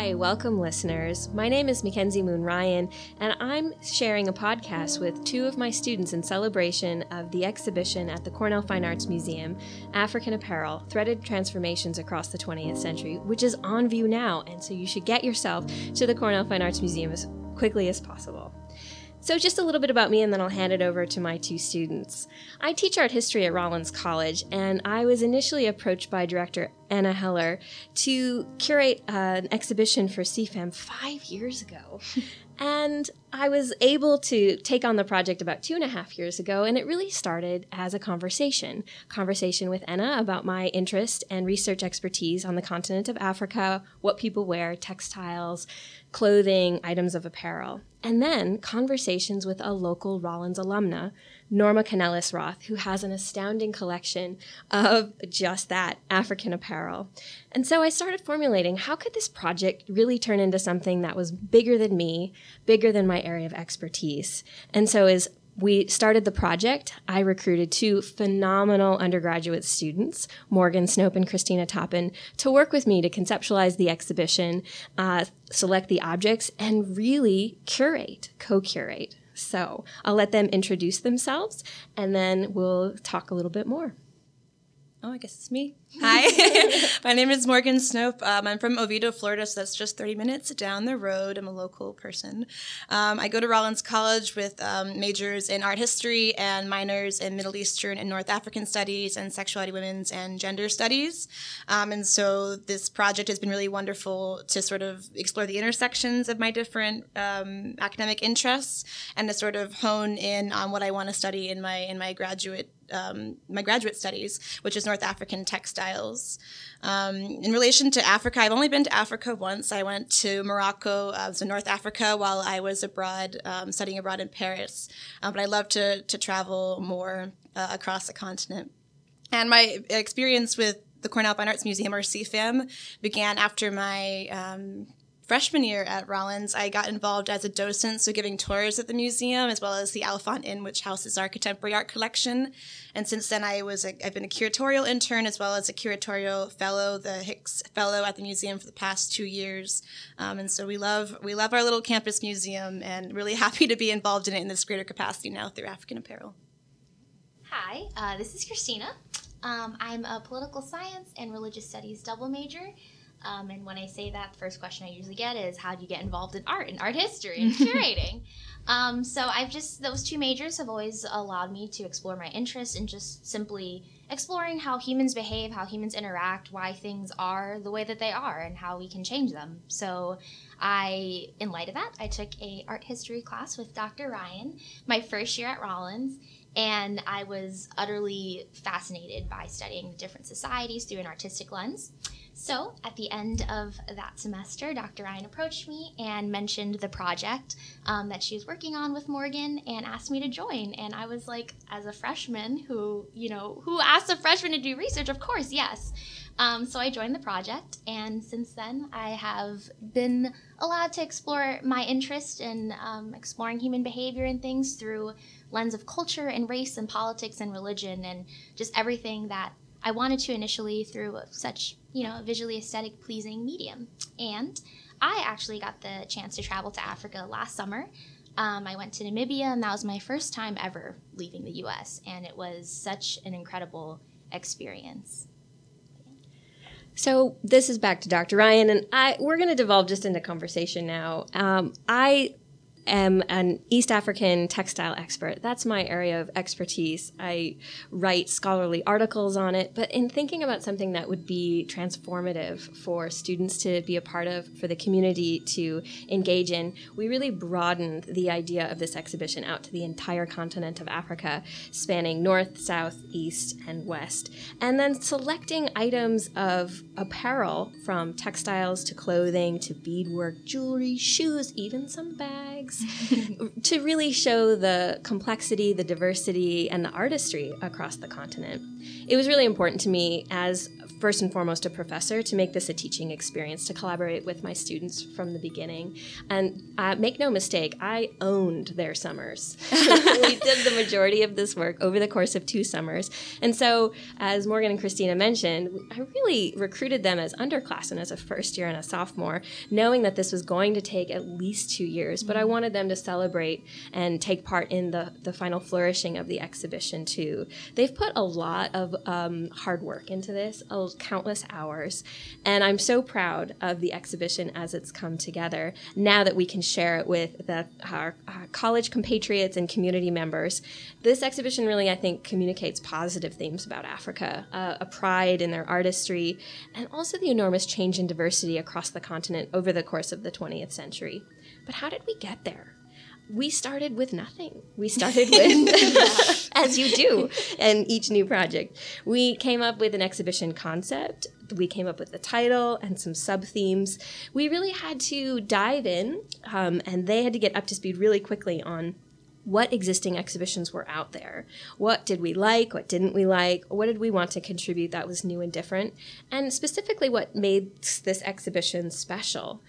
Hi, welcome listeners. My name is Mackenzie Moon Ryan, and I'm sharing a podcast with two of my students in celebration of the exhibition at the Cornell Fine Arts Museum, African Apparel Threaded Transformations Across the 20th Century, which is on view now, and so you should get yourself to the Cornell Fine Arts Museum as quickly as possible. So, just a little bit about me, and then I'll hand it over to my two students. I teach art history at Rollins College, and I was initially approached by director Ena Heller to curate uh, an exhibition for CFAM five years ago. and I was able to take on the project about two and a half years ago, and it really started as a conversation. Conversation with Ena about my interest and research expertise on the continent of Africa, what people wear, textiles, clothing, items of apparel. And then conversations with a local Rollins alumna Norma Canelas Roth, who has an astounding collection of just that African apparel. And so I started formulating how could this project really turn into something that was bigger than me, bigger than my area of expertise. And so as we started the project, I recruited two phenomenal undergraduate students, Morgan Snope and Christina Toppin, to work with me to conceptualize the exhibition, uh, select the objects, and really curate, co curate. So I'll let them introduce themselves and then we'll talk a little bit more. Oh, I guess it's me. Hi, my name is Morgan Snope. Um, I'm from Oviedo, Florida, so that's just 30 minutes down the road. I'm a local person. Um, I go to Rollins College with um, majors in art history and minors in Middle Eastern and North African studies and sexuality, women's, and gender studies. Um, and so this project has been really wonderful to sort of explore the intersections of my different um, academic interests and to sort of hone in on what I want to study in my in my graduate um, my graduate studies, which is North African textiles. Um, in relation to Africa, I've only been to Africa once. I went to Morocco, uh, so North Africa, while I was abroad um, studying abroad in Paris. Uh, but I love to to travel more uh, across the continent. And my experience with the Cornell Fine Arts Museum, or CFAM, began after my um, freshman year at Rollins, I got involved as a docent, so giving tours at the museum as well as the Alfond Inn, which houses our contemporary art collection. And since then, I was a, I've been a curatorial intern as well as a curatorial fellow, the Hicks Fellow at the museum for the past two years. Um, and so we love we love our little campus museum, and really happy to be involved in it in this greater capacity now through African Apparel. Hi, uh, this is Christina. Um, I'm a political science and religious studies double major. Um, and when I say that, the first question I usually get is, how do you get involved in art and art history and curating? um, so I've just, those two majors have always allowed me to explore my interests in just simply exploring how humans behave, how humans interact, why things are the way that they are, and how we can change them. So I, in light of that, I took a art history class with Dr. Ryan my first year at Rollins and I was utterly fascinated by studying the different societies through an artistic lens. So, at the end of that semester, Dr. Ryan approached me and mentioned the project um, that she was working on with Morgan and asked me to join. And I was like, as a freshman who, you know, who asked a freshman to do research? Of course, yes. Um, so I joined the project, and since then I have been allowed to explore my interest in um, exploring human behavior and things through lens of culture and race and politics and religion and just everything that I wanted to initially through such you know, visually aesthetic pleasing medium. And I actually got the chance to travel to Africa last summer. Um, I went to Namibia, and that was my first time ever leaving the US, and it was such an incredible experience. So this is back to Dr. Ryan, and I we're going to devolve just into conversation now. Um, I am an East African textile expert. That's my area of expertise. I write scholarly articles on it, but in thinking about something that would be transformative for students to be a part of, for the community to engage in, we really broadened the idea of this exhibition out to the entire continent of Africa, spanning north, south, east, and west. And then selecting items of apparel from textiles to clothing to beadwork, jewelry, shoes, even some bags to really show the complexity, the diversity, and the artistry across the continent. It was really important to me as first and foremost a professor to make this a teaching experience to collaborate with my students from the beginning. And uh, make no mistake i owned their summers. We did the majority of this work over the course of two summers. And so as morgan and christina mentioned i really recruited them as underclassmen as a first year and a sophomore knowing that this was going to take at least two years. But i wanted them to celebrate and take part in the, the final flourishing of the exhibition too. They've put a lot of um, hard work into this countless hours. And I'm so proud of the exhibition as it's come together now that we can share it with the, our, our college compatriots and community members. This exhibition really, I think, communicates positive themes about Africa, uh, a pride in their artistry, and also the enormous change in diversity across the continent over the course of the 20th century. But how did we get there? We started with nothing. We started with, as you do in each new project. We came up with an exhibition concept. We came up with the title and some sub themes. We really had to dive in, um, and they had to get up to speed really quickly on what existing exhibitions were out there. What did we like? What didn't we like? What did we want to contribute that was new and different? And specifically, what made this exhibition special.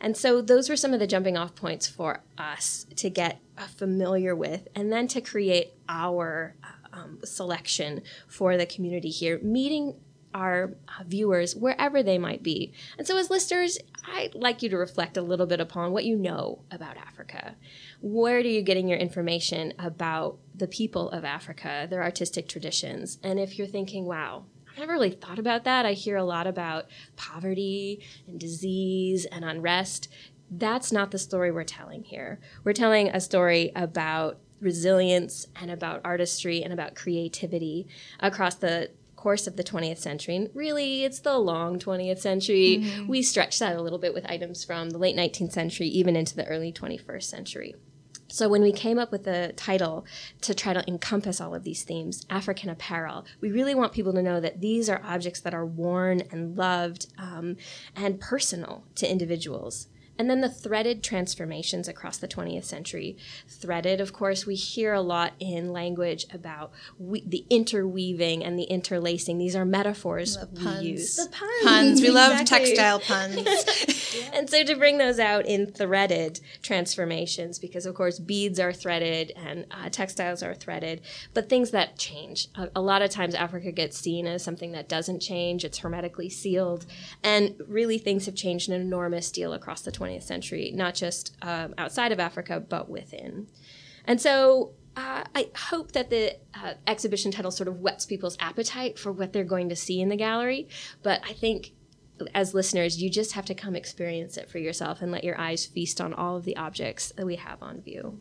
And so those were some of the jumping off points for us to get familiar with and then to create our um, selection for the community here, meeting our uh, viewers wherever they might be. And so, as listeners, I'd like you to reflect a little bit upon what you know about Africa. Where are you getting your information about the people of Africa, their artistic traditions? And if you're thinking, wow, I never really thought about that. I hear a lot about poverty and disease and unrest. That's not the story we're telling here. We're telling a story about resilience and about artistry and about creativity across the course of the 20th century. And really, it's the long 20th century. Mm-hmm. We stretch that a little bit with items from the late 19th century, even into the early 21st century. So when we came up with the title to try to encompass all of these themes, African apparel, we really want people to know that these are objects that are worn and loved um, and personal to individuals. And then the threaded transformations across the 20th century. Threaded, of course, we hear a lot in language about we, the interweaving and the interlacing. These are metaphors we puns. use. The puns. Puns. We exactly. love textile puns. and so to bring those out in threaded transformations, because of course beads are threaded and uh, textiles are threaded, but things that change. A, a lot of times Africa gets seen as something that doesn't change. It's hermetically sealed. And really things have changed an enormous deal across the 20th 20th century, not just um, outside of Africa, but within. And so uh, I hope that the uh, exhibition title sort of whets people's appetite for what they're going to see in the gallery. But I think as listeners, you just have to come experience it for yourself and let your eyes feast on all of the objects that we have on view.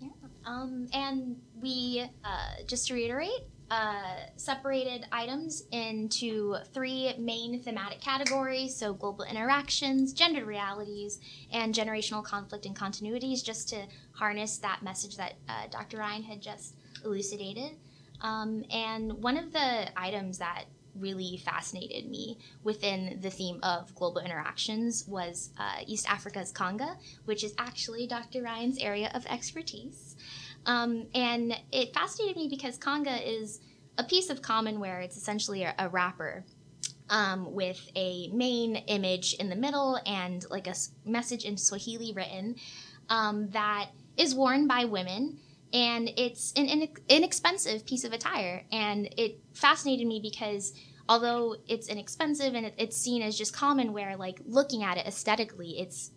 Yeah. Um, and we, uh, just to reiterate, uh, separated items into three main thematic categories so global interactions, gendered realities, and generational conflict and continuities, just to harness that message that uh, Dr. Ryan had just elucidated. Um, and one of the items that really fascinated me within the theme of global interactions was uh, East Africa's Kanga, which is actually Dr. Ryan's area of expertise. Um, and it fascinated me because Kanga is a piece of commonware. It's essentially a, a wrapper um, with a main image in the middle and like a message in Swahili written um, that is worn by women. And it's an inexpensive piece of attire. And it fascinated me because although it's inexpensive and it's seen as just common wear, like looking at it aesthetically, it's,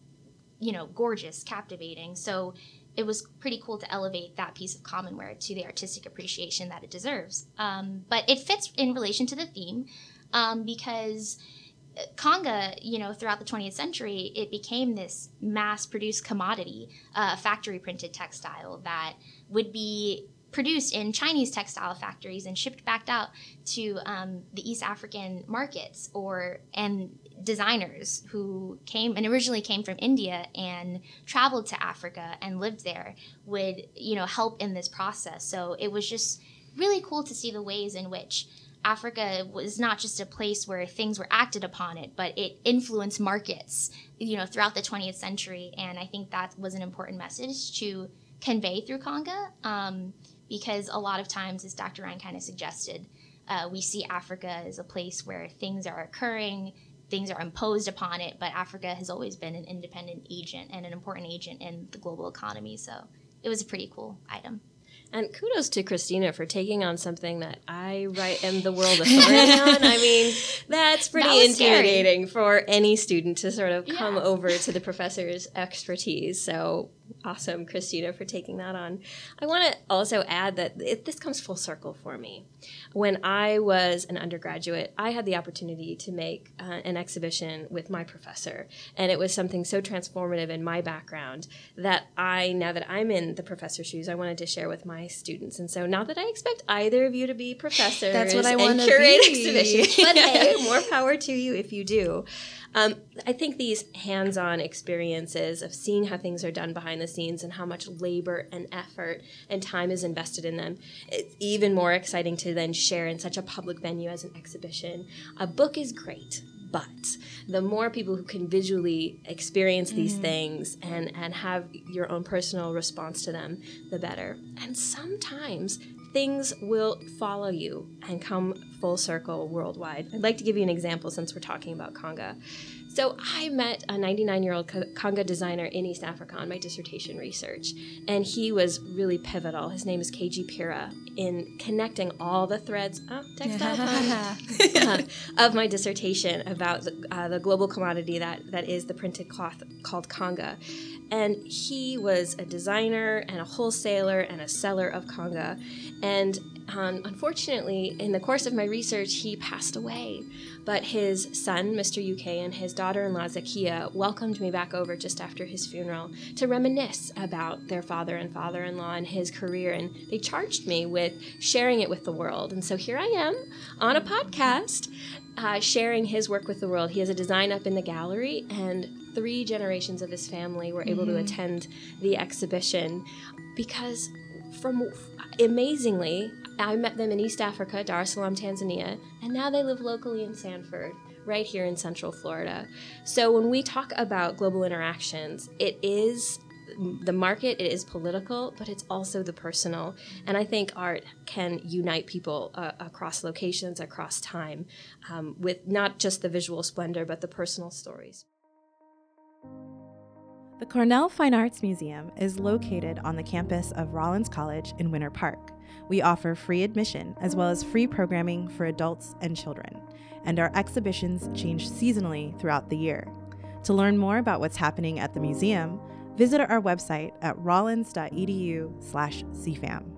you know, gorgeous, captivating. So it was pretty cool to elevate that piece of commonware to the artistic appreciation that it deserves. Um, but it fits in relation to the theme um, because Kanga, you know, throughout the 20th century, it became this mass-produced commodity, uh, factory printed textile that would be produced in Chinese textile factories and shipped back out to um, the East African markets or and designers who came and originally came from India and traveled to Africa and lived there would you know help in this process. So it was just really cool to see the ways in which Africa was not just a place where things were acted upon it, but it influenced markets, you know, throughout the 20th century. And I think that was an important message to convey through Kanga. Um, because a lot of times, as Dr. Ryan kind of suggested, uh, we see Africa as a place where things are occurring, things are imposed upon it, but Africa has always been an independent agent and an important agent in the global economy. So it was a pretty cool item. And kudos to Christina for taking on something that I write am the world authority on. I mean, that's pretty That intimidating for any student to sort of come Yeah. over to the professor's expertise. So awesome, Christina, for taking that on. I want to also add that it, this comes full circle for me. When I was an undergraduate, I had the opportunity to make uh, an exhibition with my professor, and it was something so transformative in my background that I, now that I'm in the professor's shoes, I wanted to share with my students. And so, not that I expect either of you to be professors That's what I and curate be. exhibitions, but hey, more power to you if you do. Um, I think these hands on experiences of seeing how things are done behind the scenes and how much labor and effort and time is invested in them, it's even more exciting to then share in such a public venue as an exhibition. A book is great. But the more people who can visually experience these things and, and have your own personal response to them, the better. And sometimes things will follow you and come full circle worldwide. I'd like to give you an example since we're talking about Kanga. So I met a 99 year old Kanga designer in East Africa on my dissertation research, and he was really pivotal. His name is Keiji Pira in connecting all the threads. Oh, uh, of my dissertation about the, uh, the global commodity that, that is the printed cloth called Kanga. And he was a designer and a wholesaler and a seller of Kanga. And um, unfortunately, in the course of my research, he passed away. But his son, Mr. UK, and his daughter in law, Zakia, welcomed me back over just after his funeral to reminisce about their father and father in law and his career. And they charged me with sharing it with the world. And so here I am on a podcast uh, sharing his work with the world. He has a design up in the gallery, and three generations of his family were able to attend the exhibition because, from amazingly, I met them in East Africa, Dar es Salaam, Tanzania, and now they live locally in Sanford, right here in Central Florida. So when we talk about global interactions, it is the market, it is political, but it's also the personal. And I think art can unite people uh, across locations, across time, um, with not just the visual splendor, but the personal stories. The Cornell Fine Arts Museum is located on the campus of Rollins College in Winter Park. We offer free admission as well as free programming for adults and children, and our exhibitions change seasonally throughout the year. To learn more about what's happening at the museum, visit our website at rollins.edu/cfam.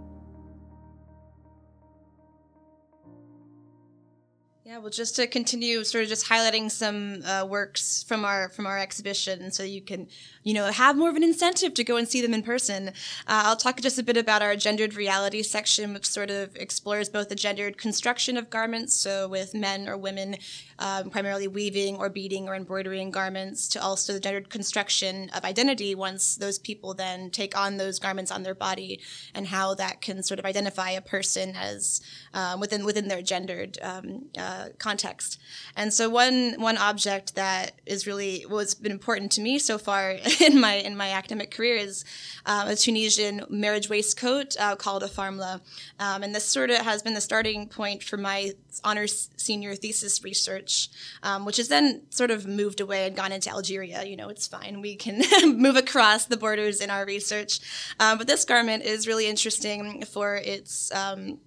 Yeah, well, just to continue, sort of just highlighting some uh, works from our from our exhibition, so you can, you know, have more of an incentive to go and see them in person. Uh, I'll talk just a bit about our gendered reality section, which sort of explores both the gendered construction of garments, so with men or women um, primarily weaving or beading or embroidering garments, to also the gendered construction of identity once those people then take on those garments on their body, and how that can sort of identify a person as um, within within their gendered um, uh, context. And so one one object that is really what's been important to me so far in my in my academic career is um, a Tunisian marriage waistcoat uh, called a farmla, um, and this sort of has been the starting point for my honors senior thesis research, um, which has then sort of moved away and gone into Algeria. You know, it's fine. We can move across the borders in our research. Um, but this garment is really interesting for its um,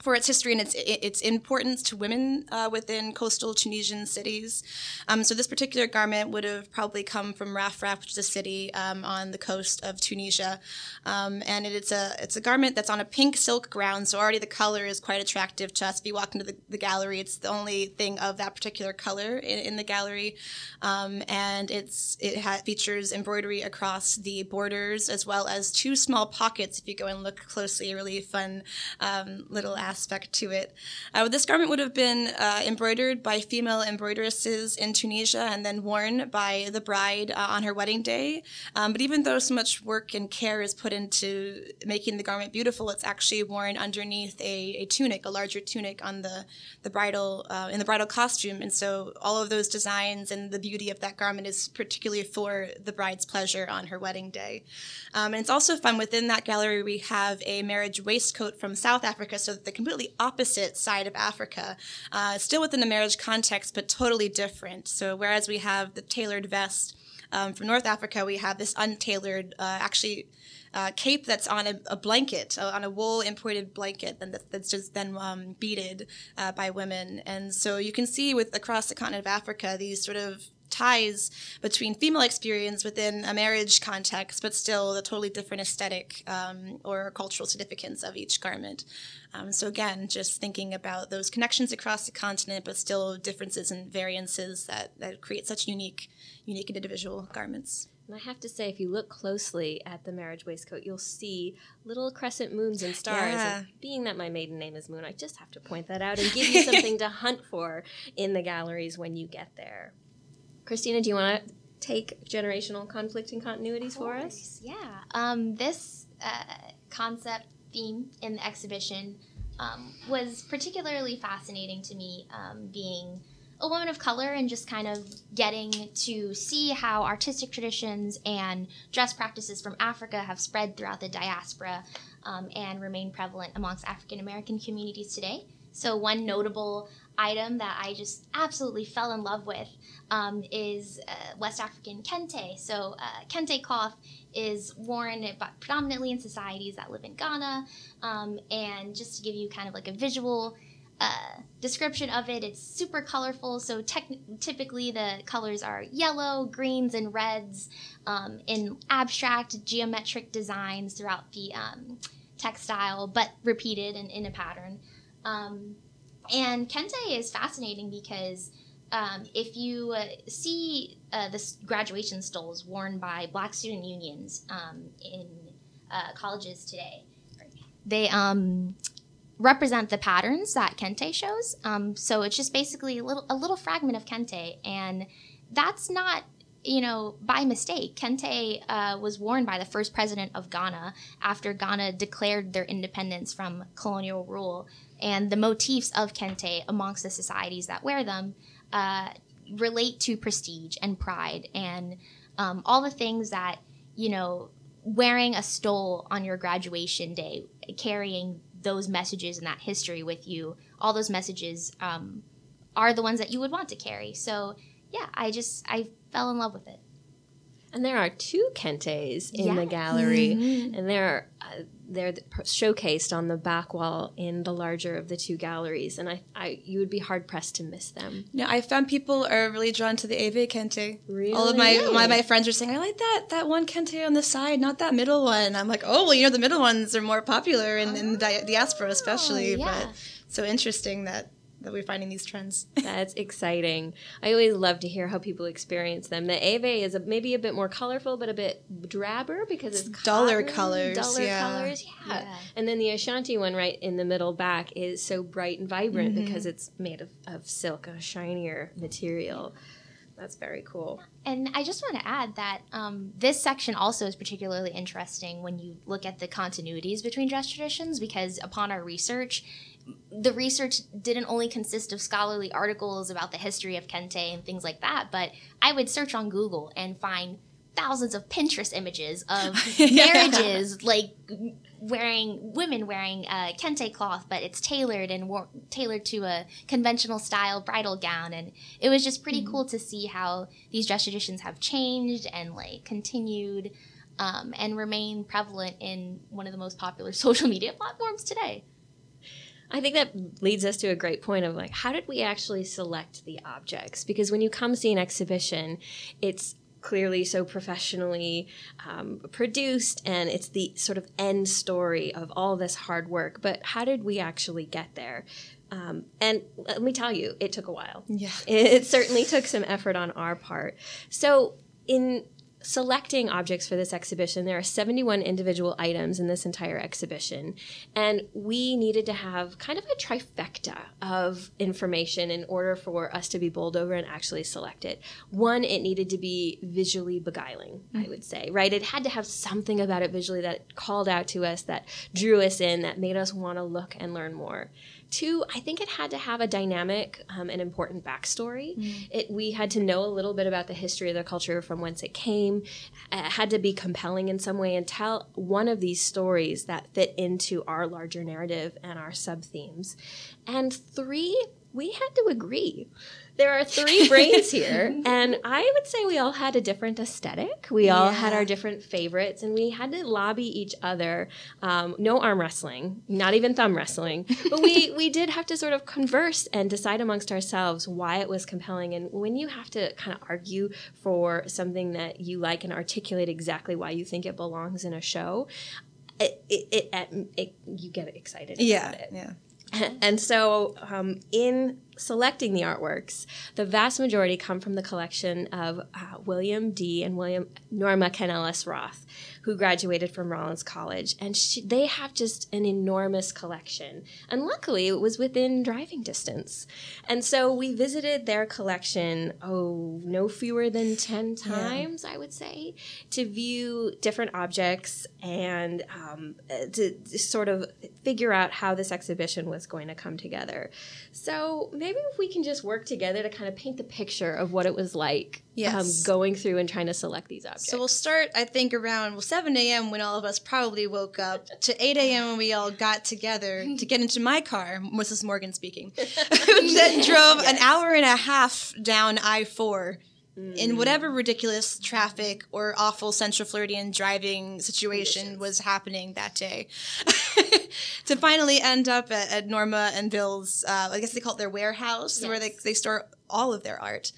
for its history and its its importance to women uh, within coastal Tunisian cities. Um, so this particular garment would have probably come from Rafraf, which is a city um, on the coast of Tunisia, um, and it, it's a it's a garment that's on a pink silk ground. So already the color is quite attractive to us. If you walk into the, the gallery, it's the only thing of that particular color in, in the gallery, um, and it's it ha- features embroidery across the borders as well as two small pockets. If you go and look closely, a really fun um, little aspect to it. Uh, this garment would have been uh, embroidered by female embroideresses in Tunisia and then worn by the bride uh, on her wedding day. Um, but even though so much work and care is put into making the garment beautiful, it's actually worn underneath a, a tunic, a larger tunic on the the bridal uh, in the bridal costume. And so all of those designs and the beauty of that garment is particularly for the bride's pleasure on her wedding day. Um, and it's also fun within that gallery we have a marriage waistcoat from South Africa, so that the completely opposite side of Africa, uh, still within the marriage context, but totally different. So whereas we have the tailored vest um, from North Africa, we have this untailored, uh, actually. Uh, cape that's on a, a blanket, uh, on a wool imported blanket, and that, that's just then um, beaded uh, by women. And so you can see with across the continent of Africa these sort of ties between female experience within a marriage context, but still the totally different aesthetic um, or cultural significance of each garment. Um, so again, just thinking about those connections across the continent, but still differences and variances that, that create such unique, unique individual garments. And I have to say, if you look closely at the marriage waistcoat, you'll see little crescent moons and stars. Yeah. And being that my maiden name is Moon, I just have to point that out and give you something to hunt for in the galleries when you get there. Christina, do you want to take generational conflict and continuities for us? Yeah. Um, this uh, concept theme in the exhibition um, was particularly fascinating to me, um, being a woman of color and just kind of getting to see how artistic traditions and dress practices from Africa have spread throughout the diaspora um, and remain prevalent amongst African American communities today. So, one notable item that I just absolutely fell in love with um, is uh, West African kente. So, uh, kente cloth is worn predominantly in societies that live in Ghana. Um, and just to give you kind of like a visual uh, description of it, it's super colorful. So, typically the colors are yellow, greens, and reds um, in abstract geometric designs throughout the um, textile, but repeated and in a pattern. And kente is fascinating because um, if you uh, see uh, the graduation stoles worn by black student unions um, in uh, colleges today, they um, represent the patterns that kente shows. Um, so it's just basically a little, a little fragment of kente, and that's not you know, by mistake, kente uh, was worn by the first president of Ghana after Ghana declared their independence from colonial rule. And the motifs of kente amongst the societies that wear them uh, relate to prestige and pride and um, all the things that, you know, wearing a stole on your graduation day, carrying those messages and that history with you, all those messages um, are the ones that you would want to carry. So, yeah, I just, I fell in love with it. And there are two kentes in Yeah. the gallery, Mhm. and there are uh, they're showcased on the back wall in the larger of the two galleries. And I, I you would be hard pressed to miss them. No, I found people are really drawn to the Ewe Kente. Really? All of my my, my friends are saying, I like that that one Kente on the side, not that middle one. I'm like, oh, well, you know, the middle ones are more popular in, in the diaspora, especially. Oh, yeah. But so interesting that that we're finding these trends. That's exciting. I always love to hear how people experience them. The Ewe is a, maybe a bit more colorful, but a bit drabber because it's, It's duller cotton, colors, Duller yeah. colors, yeah. Yeah. And then the Ashanti one right in the middle back is so bright and vibrant Mm-hmm. because it's made of, of silk, a shinier material. That's very cool. And I just want to add that um, this section also is particularly interesting when you look at the continuities between dress traditions because upon our research, the research didn't only consist of scholarly articles about the history of kente and things like that, but I would search on Google and find thousands of Pinterest images of marriages like wearing women wearing uh, kente cloth, but it's tailored and wor- tailored to a conventional style bridal gown, and it was just pretty cool to see how these dress traditions have changed and like continued um, and remain prevalent in one of the most popular social media platforms today. I think that leads us to a great point of like, how did we actually select the objects? Because when you come see an exhibition, it's clearly so professionally um, produced and it's the sort of end story of all this hard work. But how did we actually get there? Um, and let me tell you, it took a while. Yeah. It certainly took some effort on our part. So, in selecting objects for this exhibition, there are 71 individual items in this entire exhibition. And we needed to have kind of a trifecta of information in order for us to be bowled over and actually select it. One, it needed to be visually beguiling, I mm. would say, right? It had to have something about it visually that called out to us, that drew us in, that made us want to look and learn more. Two, I think it had to have a dynamic um, and important backstory. Mm. It, we had to know a little bit about the history of the culture from whence it came. It had to be compelling in some way and tell one of these stories that fit into our larger narrative and our sub themes. And three, we had to agree. There are three brains here, and I would say we all had a different aesthetic. We all had our different favorites, and we had to lobby each other. Um, no arm wrestling, not even thumb wrestling, but we we did have to sort of converse and decide amongst ourselves why it was compelling. And when you have to kind of argue for something that you like and articulate exactly why you think it belongs in a show, it, it, it, it you get excited about Yeah, it. yeah. And so, um, in selecting the artworks, the vast majority come from the collection of uh, William D. and William Norma Canelas Roth, who graduated from Rollins College, and she, they have just an enormous collection. And luckily, it was within driving distance. And so we visited their collection, oh, no fewer than ten times, I would say, to view different objects and um, to, to sort of figure out how this exhibition was going to come together. So maybe if we can just work together to kind of paint the picture of what it was like Yes. um, going through and trying to select these objects. So we'll start, I think, around well, 7 a.m. when all of us probably woke up to 8 a.m. when we all got together to get into my car. Mrs. Morgan speaking. that drove an hour and a half down I 4 in whatever ridiculous traffic or awful Central Floridian driving situation was happening that day. to finally end up at, at Norma and Bill's, uh, I guess they call it their warehouse, where they, they store all of their art.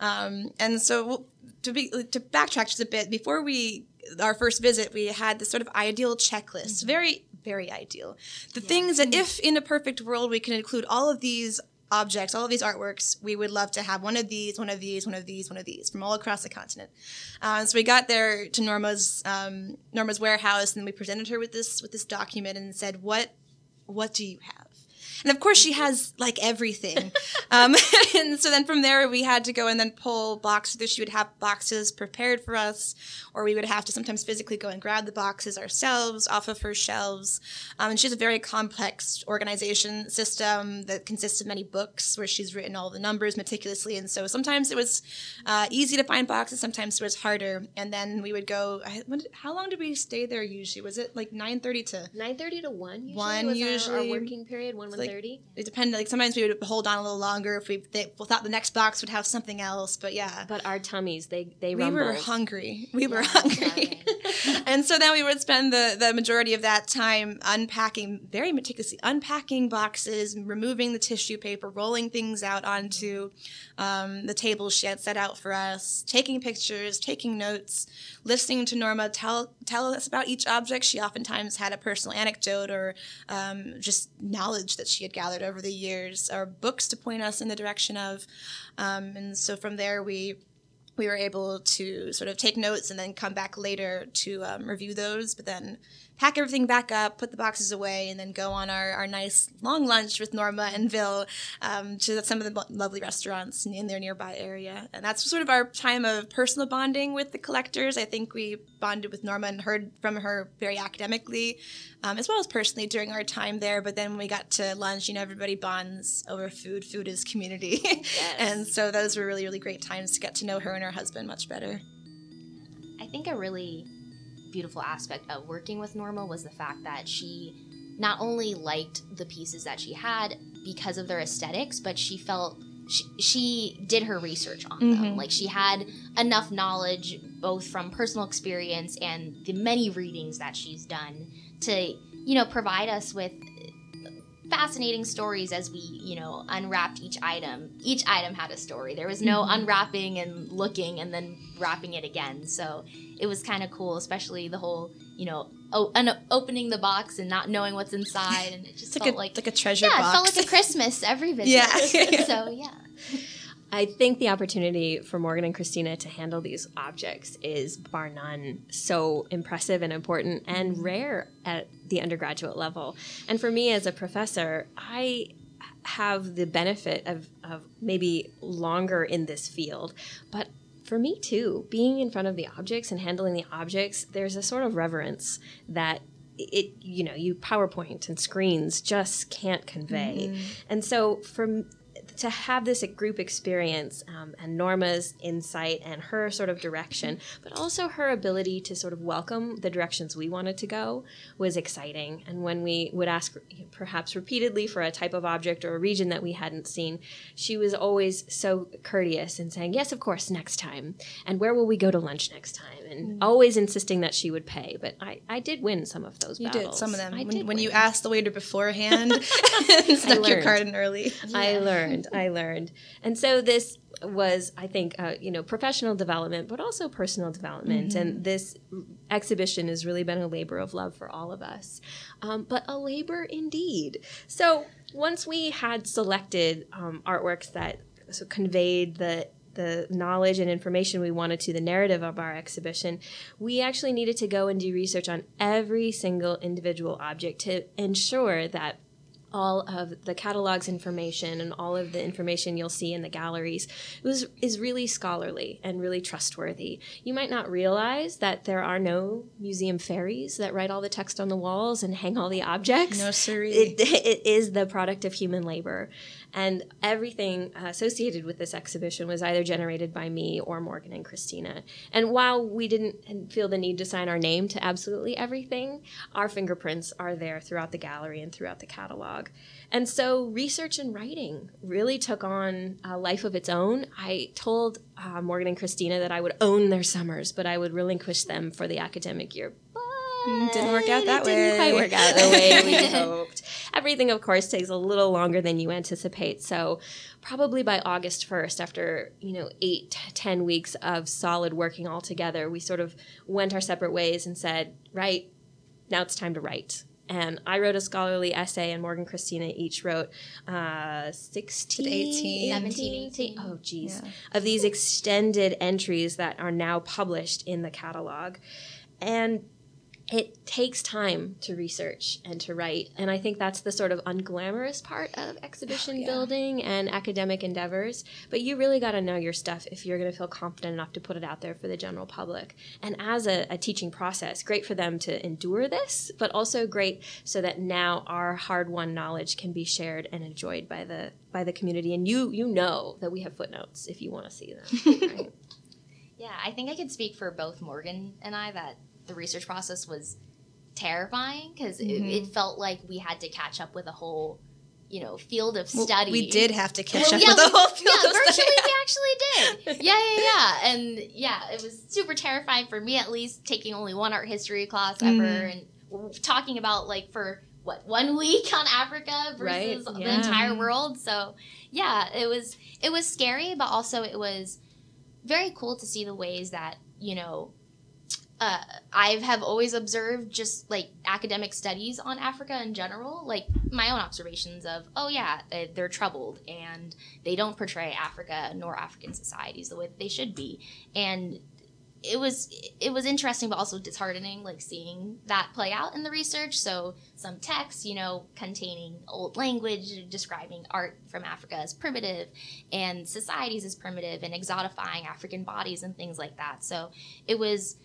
Um, and so to be to backtrack just a bit, before we our first visit, we had this sort of ideal checklist, very very ideal. The things that, if in a perfect world, we can include all of these objects, all of these artworks, we would love to have one of these, one of these, one of these, one of these from all across the continent. Uh, so we got there to Norma's um, Norma's warehouse, and we presented her with this with this document and said, "What what do you have?" And of course, she has like everything. um, and so then from there, we had to go and then pull boxes. She would have boxes prepared for us, or we would have to sometimes physically go and grab the boxes ourselves off of her shelves. Um, and she has a very complex organization system that consists of many books where she's written all the numbers meticulously. And so sometimes it was uh, easy to find boxes, sometimes it was harder. And then we would go. I, when did- how long did we stay there usually? Was it like nine thirty to? Nine thirty to one usually One was our- our, usually. working period. One one like- It depended. Like sometimes we would hold on a little longer if we, th- thought the next box would have something else. But yeah, But our tummies, they they rumbled. we were hungry. We were hungry. and so then we would spend the, the majority of that time unpacking, very meticulously, unpacking boxes, removing the tissue paper, rolling things out onto um, the table she had set out for us, taking pictures, taking notes, listening to Norma tell, tell us about each object. She oftentimes had a personal anecdote or um, just knowledge that she had gathered over the years, or books to point us in the direction of. Um, and so from there, we we were able to sort of take notes and then come back later to um, review those, but then pack everything back up, put the boxes away, and then go on our, our nice long lunch with Norma and Bill um, to some of the lovely restaurants in, their nearby area. And that's sort of our time of personal bonding with the collectors. I think we bonded with Norma and heard from her very academically, um, as well as personally during our time there. But then when we got to lunch, you know, everybody bonds over food. Food is community. and so those were really, really great times to get to know her and her husband much better. I think a really beautiful aspect of working with Norma was the fact that she not only liked the pieces that she had because of their aesthetics, but she felt she, she did her research on them. Mhm. Like she had enough knowledge, both from personal experience and the many readings that she's done, to you know provide us with fascinating stories as we you know unwrapped each item. Each item had a story. There was no mm-hmm. unwrapping and looking and then wrapping it again. So it was kind of cool, especially the whole you know o- un- opening the box and not knowing what's inside, and it just like felt a, like, like, a treasure yeah, box. it felt like a Christmas every visit. Yeah. so yeah. I think the opportunity for Morgan and Christina to handle these objects is bar none so impressive and important and rare at the undergraduate level. And for me as a professor, I have the benefit of, of maybe longer in this field, but for me too, being in front of the objects and handling the objects, there's a sort of reverence that it you know you PowerPoint and screens just can't convey. Mm-hmm. And so from to have this group experience um, and Norma's insight and her sort of direction, but also her ability to sort of welcome the directions we wanted to go was exciting. And when we would ask perhaps repeatedly for a type of object or a region that we hadn't seen, she was always so courteous in saying, Yes, of course, next time. And where will we go to lunch next time? And always insisting that she would pay. But I, I did win some of those You battles. did some of them I when, when you asked the waiter beforehand and snuck your card in early. I learned. I learned. And so this was, I think, uh, you know, professional development, but also personal development. And this exhibition has really been a labor of love for all of us, um, but a labor indeed. So once we had selected um, artworks that so conveyed the the knowledge and information we wanted to the narrative of our exhibition, we actually needed to go and do research on every single individual object to ensure that all of the catalog's information and all of the information you'll see in the galleries was is really scholarly and really trustworthy. You might not realize that there are no museum fairies that write all the text on the walls and hang all the objects. No siree. It, it is the product of human labor. And everything associated with this exhibition was either generated by me or Morgan and Christina. And while we didn't feel the need to sign our name to absolutely everything, our fingerprints are there throughout the gallery and throughout the catalog. And so research and writing really took on a life of its own. I told uh, Morgan and Christina that I would own their summers, but I would relinquish them for the academic year. But Mm, Didn't work out that it Didn't way. quite work out the way we hoped. Everything, of course, takes a little longer than you anticipate. So, probably by August first, after you know eight, ten weeks of solid working all together, we sort of went our separate ways and said, "Right, now it's time to write." And I wrote a scholarly essay, and Morgan Christina each wrote uh, 16, 18. 17, 18. Oh, geez. Yeah. Of these extended entries that are now published in the catalog. And it takes time to research and to write. And I think that's the sort of unglamorous part of oh, exhibition yeah. building and academic endeavors. But you really got to know your stuff if you're going to feel confident enough to put it out there for the general public. And as a, a teaching process, great for them to endure this, but also great so that now our hard-won knowledge can be shared and enjoyed by the by the community. And you you know that we have footnotes if you want to see them. Right? Yeah, I think I could speak for both Morgan and I that the research process was terrifying because it, it felt like we had to catch up with a whole, you know, field of Well, study. we did have to catch Well, up yeah, with the whole field yeah, of virtually study. we actually did. Yeah, yeah, yeah, and yeah, it was super terrifying for me at least, taking only one art history class ever Mhm. and talking about like for what one week on Africa Right, versus the entire world. So yeah, it was it was scary, but also it was very cool to see the ways that you know uh, I have always observed just like academic studies on Africa in general, like my own observations of, oh yeah, they- they're troubled and they don't portray Africa nor African societies the way that they should be, and it was it was interesting but also disheartening, like seeing that play out in the research. So some texts, you know, containing old language describing art from Africa as primitive and societies as primitive and exotifying African bodies and things like that. So it was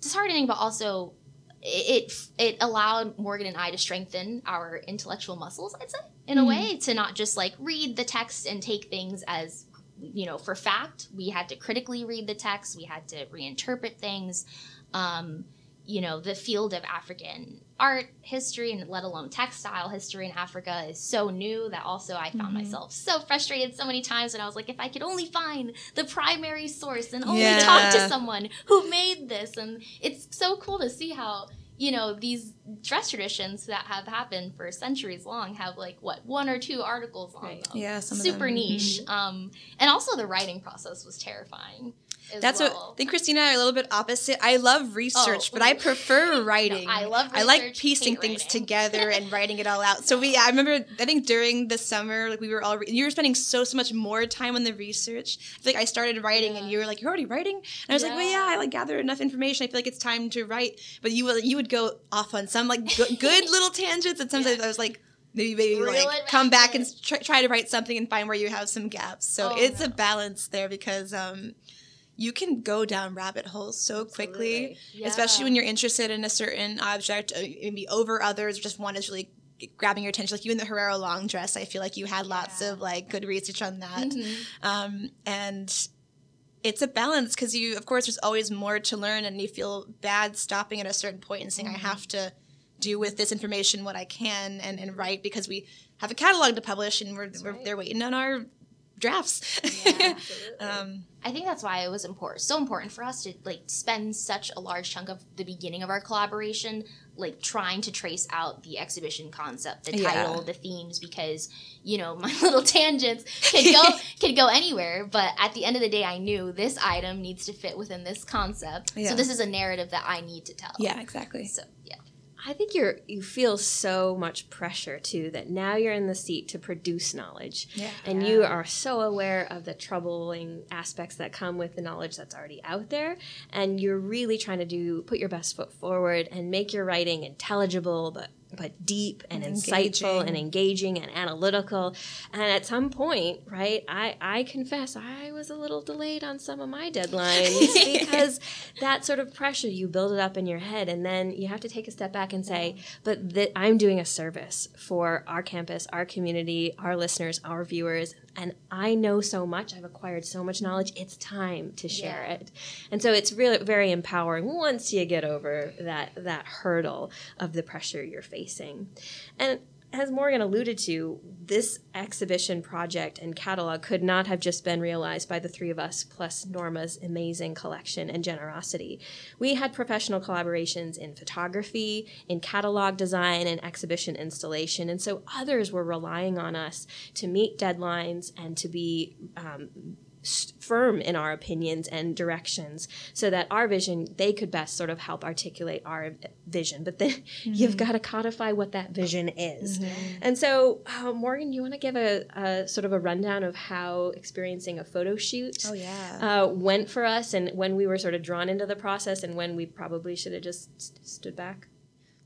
disheartening, but also it it allowed Morgan and I to strengthen our intellectual muscles. I'd say in a Mhm. way to not just like read the text and take things as you know for fact. We had to critically read the text. We had to reinterpret things. Um, you know, the field of African art history and let alone textile history in Africa is so new that also I found Mhm. myself so frustrated so many times and I was like, if I could only find the primary source and only Yeah. talk to someone who made this. And it's so cool to see how, you know, these dress traditions that have happened for centuries long have like what, one or two articles on Right. them. Yeah, some of Super niche. Um, and also the writing process was terrifying. That's well. what I think Christina and I are a little bit opposite. I love research, Oh, but I prefer writing. I love I like piecing things together and writing it all out. So we, I remember, I think during the summer, like we were all, re- you were spending so so much more time on the research. I feel like I started writing, and you were like, "You're already writing," and I was like, "Well, yeah, Yeah. I like gathered enough information. I feel like it's time to write." But you would you would go off on some like good, good little tangents, and sometimes Yeah. I was like. Maybe maybe like come back and try, try to write something and find where you have some gaps. So Oh, it's no. a balance there because um, you can go down rabbit holes so quickly, Absolutely. especially when you're interested in a certain object, uh, maybe over others, just one is really grabbing your attention. Like you in the Herero long dress, I feel like you had lots Yeah. of like good research on that. Mhm. Um, and it's a balance because you, of course, there's always more to learn, and you feel bad stopping at a certain point and saying, Mm-hmm. I have to do with this information what I can and, and write because we have a catalog to publish and we're, we're right. they're waiting on our drafts. Yeah. um, I think that's why it was important, so important for us to like spend such a large chunk of the beginning of our collaboration, like trying to trace out the exhibition concept, the Yeah. title, the themes, because you know my little tangents could go could go anywhere, but at the end of the day, I knew this item needs to fit within this concept. Yeah. So this is a narrative that I need to tell. yeah, exactly. So yeah. I think you're you feel so much pressure too that now you're in the seat to produce knowledge. Yeah. And you are so aware of the troubling aspects that come with the knowledge that's already out there and you're really trying to do put your best foot forward and make your writing intelligible but but deep and, And insightful engaging. and engaging and analytical. And at some point, right, I, I confess I was a little delayed on some of my deadlines because that sort of pressure, you build it up in your head and then you have to take a step back and say, but that I'm doing a service for our campus, our community, our listeners, our viewers. And I know so much. I've acquired so much knowledge. It's time to share Yeah. it. And so it's really very empowering once you get over that that hurdle of the pressure you're facing. And as Morgan alluded to, this exhibition project and catalog could not have just been realized by the three of us, plus Norma's amazing collection and generosity. We had professional collaborations in photography, in catalog design, and exhibition installation, and so others were relying on us to meet deadlines and to be um, firm in our opinions and directions so that our vision they could best sort of help articulate our vision. But then you've got to codify what that vision is. And so uh, morgan you want to give a, a sort of a rundown of how experiencing a photo shoot Oh yeah. uh, went for us and when we were sort of drawn into the process and when we probably should have just st- stood back?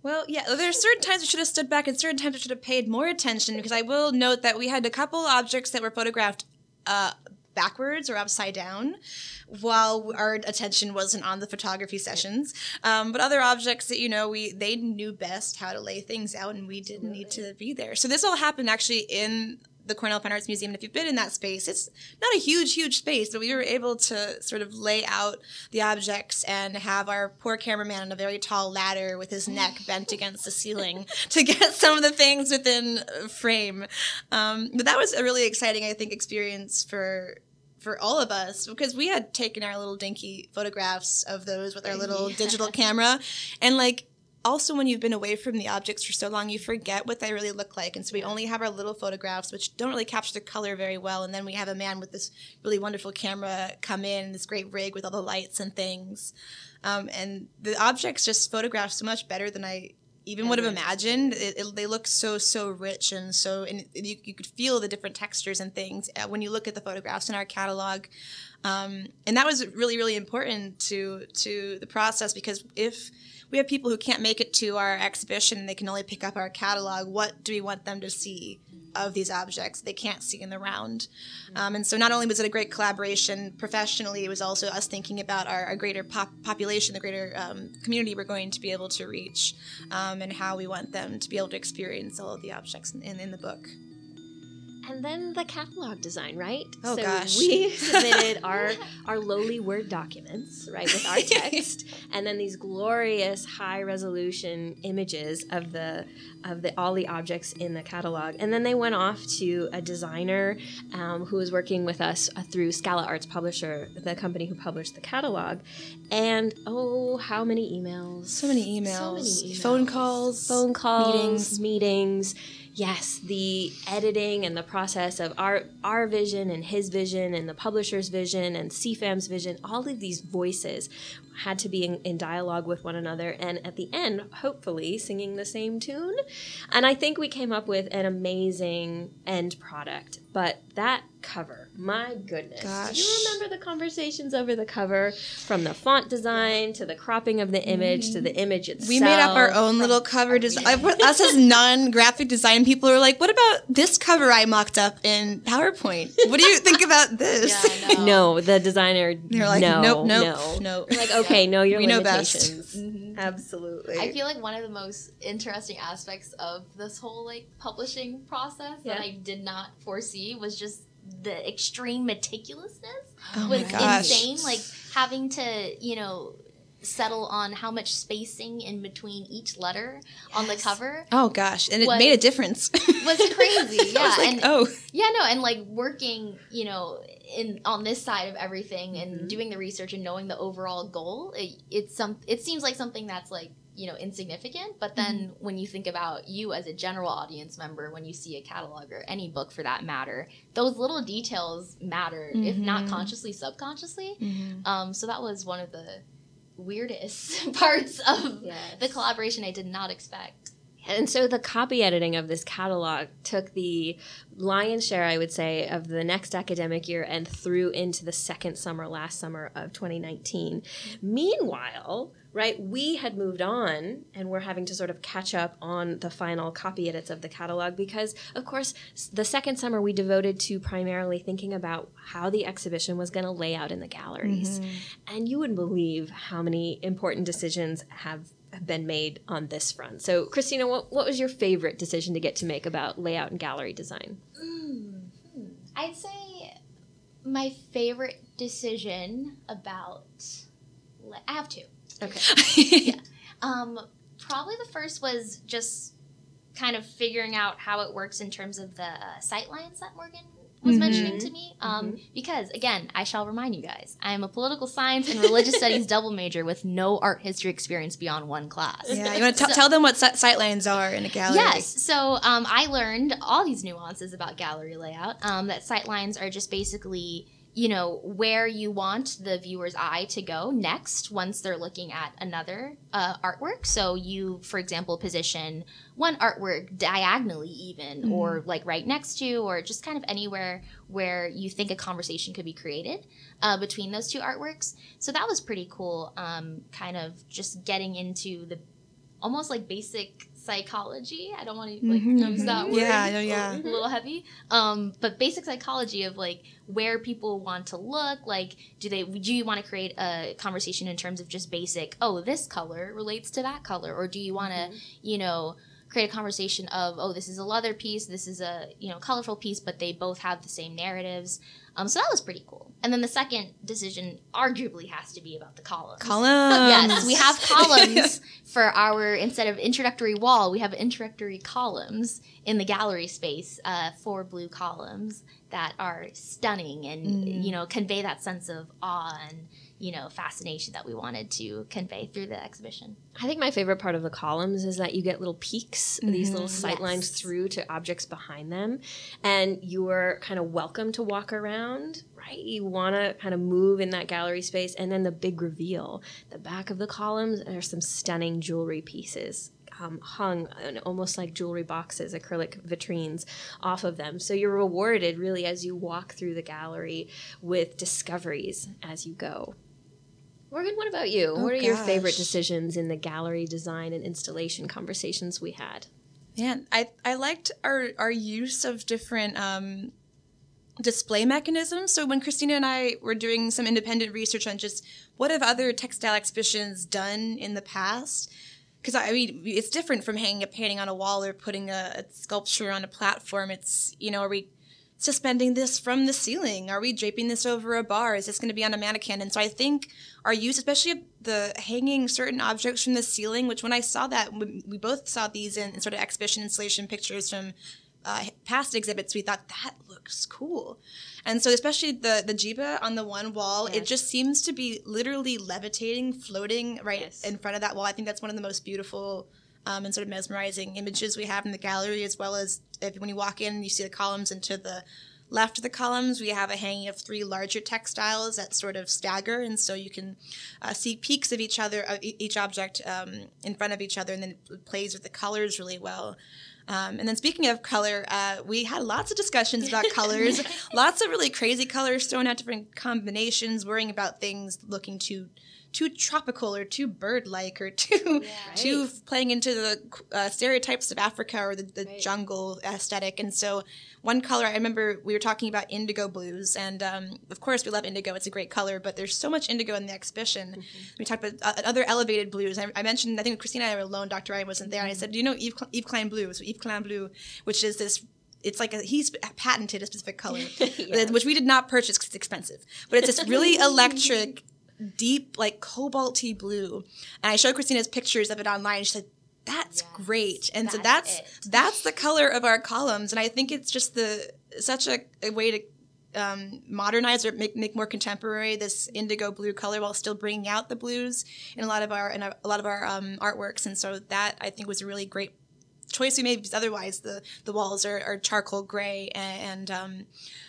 Well, yeah, there's certain times we should have stood back and certain times we should have paid more attention because I will note that we had a couple objects that were photographed uh, backwards or upside down while our attention wasn't on the photography sessions. Um, but other objects that, you know, we they knew best how to lay things out and we didn't need to be there. So this all happened actually in the Cornell Fine Arts Museum. And if you've been in that space, it's not a huge, huge space, but we were able to sort of lay out the objects and have our poor cameraman on a very tall ladder with his neck bent against the ceiling to get some of the things within uh, frame. Um, but that was a really exciting, I think, experience for for all of us because we had taken our little dinky photographs of those with our little digital camera and like also when you've been away from the objects for so long you forget what they really look like. And so we only have our little photographs which don't really capture the color very well. And then we have a man with this really wonderful camera come in this great rig with all the lights and things. Um, and the objects just photograph so much better than i even would have imagined. It, it, they look so so rich and so and you, you could feel the different textures and things uh, when you look at the photographs in our catalog. Um, and that was really really important to to the process because if we have people who can't make it to our exhibition and they can only pick up our catalog. What do we want them to see of these objects they can't see in the round? Um, and so not only was it a great collaboration professionally it was also us thinking about our, our greater pop- population the greater um, community we're going to be able to reach um, and how we want them to be able to experience all of the objects in, in, in the book and then the catalog design, right? Oh, so gosh. we submitted our our lowly Word documents, right, with our text, and then these glorious high resolution images of the of the all the objects in the catalog, and then they went off to a designer um, who was working with us uh, through Scala Arts Publisher, the company who published the catalog, and oh, how many emails! so many emails, So many phone calls phone calls, meetings. meetings. Yes, the editing and the process of our our vision and his vision and the publisher's vision and CFAM's vision, all of these voices had to be in, in dialogue with one another and at the end, hopefully, singing the same tune. And I think we came up with an amazing end product. But that cover. My goodness. Do you remember the conversations over the cover from the font design to the cropping of the image to the mm-hmm. image itself? We made up our own little cover design. Us as non-graphic design people are like, "What about this cover I mocked up in PowerPoint? What do you think about this?" Yeah, I know. No, the designer They're like, no, "Nope, nope, no. nope." Like, okay, know your We know best. limitations. Mm-hmm. Absolutely. I feel like one of the most interesting aspects of this whole like publishing process Yeah. that I did not foresee was just the extreme meticulousness Oh was insane. Like having to, you know, settle on how much spacing in between each letter on the cover Oh gosh, and it Was- made a difference. was crazy. Yeah, was like, and "Oh, yeah, no, and like working, you know, in on this side of everything and Mhm. doing the research and knowing the overall goal, it, it's some. It seems like something that's like you know insignificant, but then when you think about you as a general audience member, when you see a catalog or any book for that matter, those little details matter, if not Mhm. consciously, subconsciously. Mm-hmm. Um, so that was one of the weirdest parts of Yes. the collaboration I did not expect. And so the copy editing of this catalog took the lion's share, I would say, of the next academic year and through into the second summer, last summer of 2019. Meanwhile, right, we had moved on and we're having to sort of catch up on the final copy edits of the catalog because, of course, the second summer we devoted to primarily thinking about how the exhibition was going to lay out in the galleries. Mm-hmm. And you wouldn't believe how many important decisions have have been made on this front. So, Christina, what, what was your favorite decision to get to make about layout and gallery design? I'd say my favorite decision about. I have two. Okay. Um, probably the first was just kind of figuring out how it works in terms of the uh, sight lines that Morgan was Mhm. mentioning to me. Um, Because, again, I shall remind you guys, I am a political science and religious studies double major with no art history experience beyond one class. yeah." You want to So- tell them what si- sight lines are in a gallery? Yes. So um, I learned all these nuances about gallery layout. Um, that sight lines are just basically, you know, where you want the viewer's eye to go next once they're looking at another uh, artwork. So you, for example, position one artwork diagonally, even, or like right next to, or just kind of anywhere where you think a conversation could be created uh, between those two artworks. So that was pretty cool. Um, kind of just getting into the almost like basic psychology. I don't want to like Mhm, use that mhm. word. Yeah, no, yeah. A little heavy. Um, but basic psychology of like where people want to look. Like, do they do you want to create a conversation in terms of just basic? Oh, this color relates to that color, or do you want to, you know? create a conversation of oh this is a leather piece this is a you know colorful piece but they both have the same narratives um, so that was pretty cool and then the second decision arguably has to be about the columns Columns. Yes, we have columns for our instead of introductory wall, we have introductory columns in the gallery space. Uh, four blue columns that are stunning and Mm. you know convey that sense of awe and you know fascination that we wanted to convey through the exhibition. I think my favorite part of the columns is that you get little peeks, these little Mhm. sight lines through to objects behind them, and you are kind of welcome to walk around. Right, you want to kind of move in that gallery space, and then the big reveal. The back of the columns are some stunning jewelry pieces. Um, hung almost like jewelry boxes, acrylic vitrines off of them. So you're rewarded really as you walk through the gallery with discoveries as you go. Morgan, what about you? Oh, what are your favorite decisions in the gallery design and installation conversations we had? Man, I I liked our our use of different um, display mechanisms. So when Christina and I were doing some independent research on just what have other textile exhibitions done in the past, because I mean it's different from hanging a painting on a wall or putting a, a sculpture on a platform. It's you know are we suspending this from the ceiling? Are we draping this over a bar? Is this going to be on a mannequin? And so I think our use, especially the hanging certain objects from the ceiling, which when I saw that, we both saw these in, sort of exhibition installation pictures from uh, past exhibits, we thought that looks cool. And so, especially the the jiba on the one wall, it just seems to be literally levitating, floating right Yes. in front of that wall. I think that's one of the most beautiful um, and sort of mesmerizing images we have in the gallery, as well as if, when you walk in, you see the columns, and to the left of the columns, we have a hanging of three larger textiles that sort of stagger, and so you can uh, see peaks of each other, of each object um, in front of each other, and then it plays with the colors really well. Um, and then speaking of color, uh, we had lots of discussions about colors, lots of really crazy colors, thrown out different combinations, worrying about things looking too too tropical or too bird-like or too too playing into the uh, stereotypes of Africa or the, the Right. jungle aesthetic. And so, one color I remember we were talking about indigo blues, and um, of course we love indigo; it's a great color. But there's so much indigo in the exhibition. We talked about uh, other elevated blues. I, I mentioned I think Christina and I were alone. Dr. Ryan wasn't there, and I said, "Do you know Yves, Yves Klein blue?" So Yves Klein blue, which is this. It's like a, he's patented a specific color, which we did not purchase because it's expensive. But it's this really electric, deep, like cobalty blue. And I showed Christina's pictures of it online. She said, "That's Yes, great." And so that's that's it. that's the color of our columns. And I think it's just the such a, a way to um, modernize or make, make more contemporary this indigo blue color while still bringing out the blues in a lot of our in a, a lot of our um, artworks. And so that I think was a really great choice we made because otherwise the the walls are, are charcoal gray and, and um,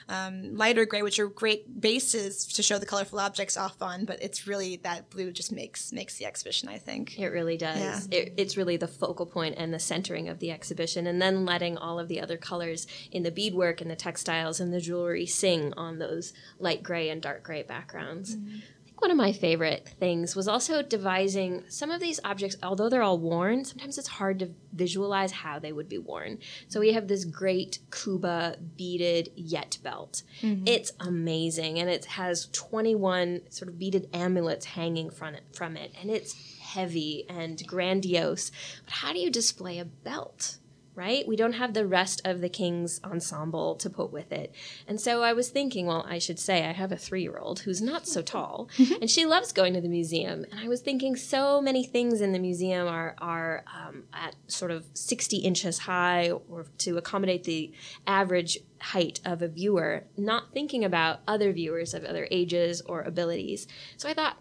um, lighter gray, which are great bases to show the colorful objects off on. But it's really that blue just makes makes the exhibition. I think. It really does. It, it's really the focal point and the centering of the exhibition, and then letting all of the other colors in the beadwork and the textiles and the jewelry sing on those light gray and dark gray backgrounds. Think one of my favorite things was also devising some of these objects, although they're all worn, sometimes it's hard to visualize how they would be worn. So we have this great Kuba beaded yet belt. Mm-hmm. It's amazing, and it has 21 sort of beaded amulets hanging from it, from it, and it's heavy and grandiose. But how do you display a belt? Right? We don't have the rest of the king's ensemble to put with it. And so I was thinking, well, I should say I have a three year old who's not so tall, and she loves going to the museum. And I was thinking so many things in the museum are, are um, at sort of 60 inches high or to accommodate the average height of a viewer, not thinking about other viewers of other ages or abilities. So I thought,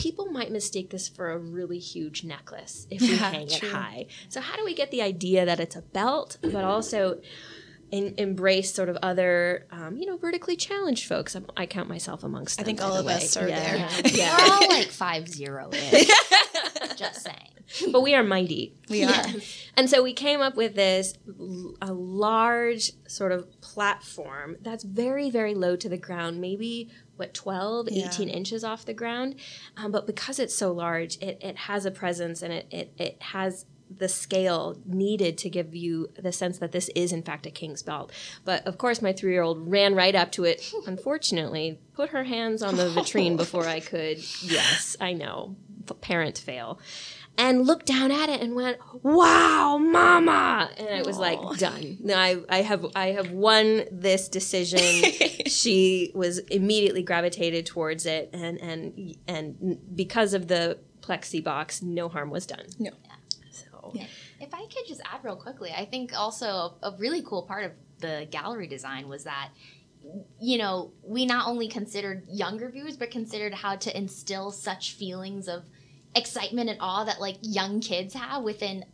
people might mistake this for a really huge necklace if we Yeah, hang true. it high. So how do we get the idea that it's a belt, but also in, embrace sort of other, um, you know, vertically challenged folks? I'm, I count myself amongst them. I think all of way. us are yeah. there. Yeah, We're all like five zero ish. Just saying. but we are mighty. We are. And so we came up with this a large sort of platform that's very, very low to the ground, maybe what 12, Yeah. 18 inches off the ground. Um, but because it's so large, it, it has a presence and it, it, it has the scale needed to give you the sense that this is in fact a king's belt. But of course my three year old ran right up to it, unfortunately, put her hands on the vitrine before I could. Yes, I know. Parent fail and looked down at it and went, "Wow, mama!" And I was like, "Done. No, I, I have, I have won this decision." she was immediately gravitated towards it, and and and because of the plexi box, no harm was done. No. So If I could just add real quickly, I think also a, a really cool part of the gallery design was that you know we not only considered younger viewers but considered how to instill such feelings of excitement and awe that like young kids have within